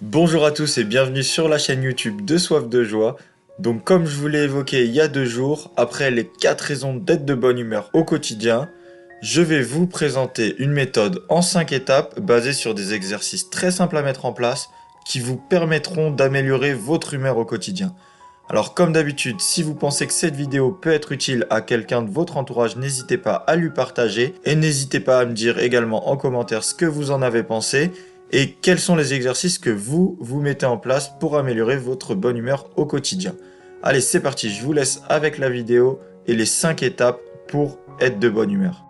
Bonjour à tous et bienvenue sur la chaîne YouTube de Soif de Joie. Donc comme je vous l'ai évoqué il y a deux jours, après les 4 raisons d'être de bonne humeur au quotidien, je vais vous présenter une méthode en 5 étapes basée sur des exercices très simples à mettre en place qui vous permettront d'améliorer votre humeur au quotidien. Alors comme d'habitude, si vous pensez que cette vidéo peut être utile à quelqu'un de votre entourage, n'hésitez pas à lui partager et n'hésitez pas à me dire également en commentaire ce que vous en avez pensé et quels sont les exercices que vous, vous mettez en place pour améliorer votre bonne humeur au quotidien? Allez, c'est parti, je vous laisse avec la vidéo et les 5 étapes pour être de bonne humeur.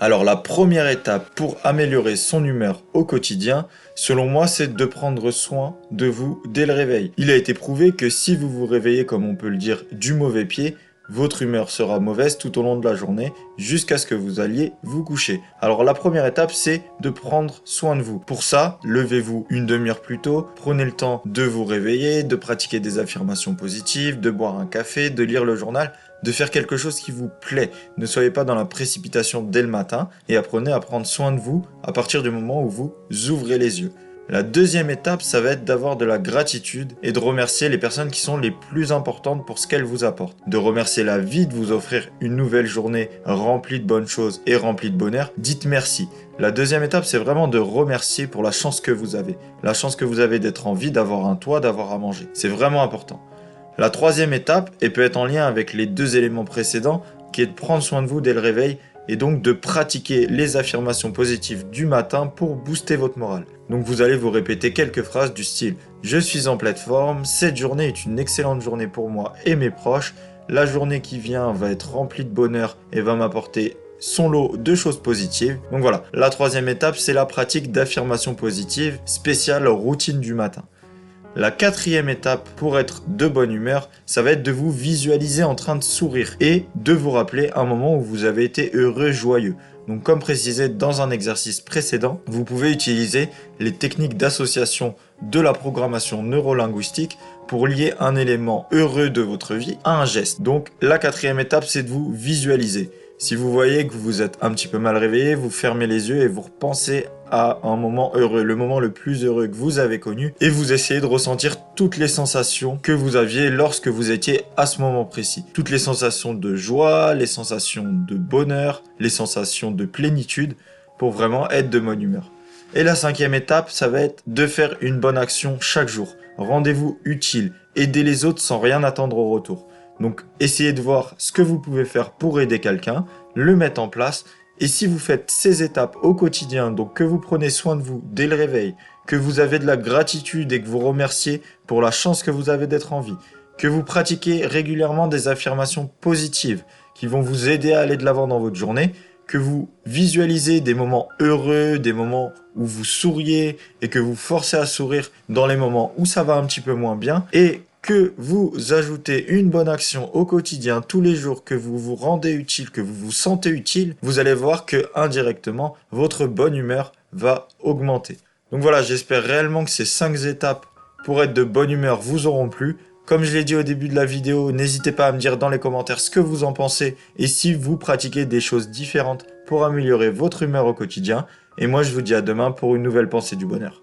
Alors la première étape pour améliorer son humeur au quotidien, selon moi, c'est de prendre soin de vous dès le réveil. Il a été prouvé que si vous vous réveillez, comme on peut le dire, du mauvais pied, votre humeur sera mauvaise tout au long de la journée jusqu'à ce que vous alliez vous coucher. Alors la première étape c'est de prendre soin de vous. Pour ça, levez-vous une demi-heure plus tôt, prenez le temps de vous réveiller, de pratiquer des affirmations positives, de boire un café, de lire le journal, de faire quelque chose qui vous plaît. Ne soyez pas dans la précipitation dès le matin et apprenez à prendre soin de vous à partir du moment où vous ouvrez les yeux. La deuxième étape, ça va être d'avoir de la gratitude et de remercier les personnes qui sont les plus importantes pour ce qu'elles vous apportent. De remercier la vie de vous offrir une nouvelle journée remplie de bonnes choses et remplie de bonheur. Dites merci. La deuxième étape, c'est vraiment de remercier pour la chance que vous avez. La chance que vous avez d'être en vie, d'avoir un toit, d'avoir à manger. C'est vraiment important. La troisième étape, et peut être en lien avec les deux éléments précédents, qui est de prendre soin de vous dès le réveil et donc de pratiquer les affirmations positives du matin pour booster votre morale. Donc vous allez vous répéter quelques phrases du style Je suis en pleine forme, cette journée est une excellente journée pour moi et mes proches, la journée qui vient va être remplie de bonheur et va m'apporter son lot de choses positives. Donc voilà, la troisième étape, c'est la pratique d'affirmations positives spéciale routine du matin. La quatrième étape pour être de bonne humeur, ça va être de vous visualiser en train de sourire et de vous rappeler un moment où vous avez été heureux, joyeux. Donc comme précisé dans un exercice précédent, vous pouvez utiliser les techniques d'association de la programmation neurolinguistique pour lier un élément heureux de votre vie à un geste. Donc la quatrième étape, c'est de vous visualiser. Si vous voyez que vous êtes un petit peu mal réveillé, vous fermez les yeux et vous repensez à un moment heureux, le moment le plus heureux que vous avez connu, et vous essayez de ressentir toutes les sensations que vous aviez lorsque vous étiez à ce moment précis. Toutes les sensations de joie, les sensations de bonheur, les sensations de plénitude, pour vraiment être de bonne humeur. Et la cinquième étape, ça va être de faire une bonne action chaque jour. Rendez-vous utile, aidez les autres sans rien attendre au retour. Donc essayez de voir ce que vous pouvez faire pour aider quelqu'un, le mettre en place. Et si vous faites ces étapes au quotidien, donc que vous prenez soin de vous dès le réveil, que vous avez de la gratitude et que vous remerciez pour la chance que vous avez d'être en vie, que vous pratiquez régulièrement des affirmations positives qui vont vous aider à aller de l'avant dans votre journée, que vous visualisez des moments heureux, des moments où vous souriez et que vous forcez à sourire dans les moments où ça va un petit peu moins bien et que vous ajoutez une bonne action au quotidien tous les jours, que vous vous rendez utile, que vous vous sentez utile, vous allez voir que indirectement, votre bonne humeur va augmenter. Donc voilà, j'espère réellement que ces 5 étapes pour être de bonne humeur vous auront plu. Comme je l'ai dit au début de la vidéo, n'hésitez pas à me dire dans les commentaires ce que vous en pensez et si vous pratiquez des choses différentes pour améliorer votre humeur au quotidien. Et moi je vous dis à demain pour une nouvelle pensée du bonheur.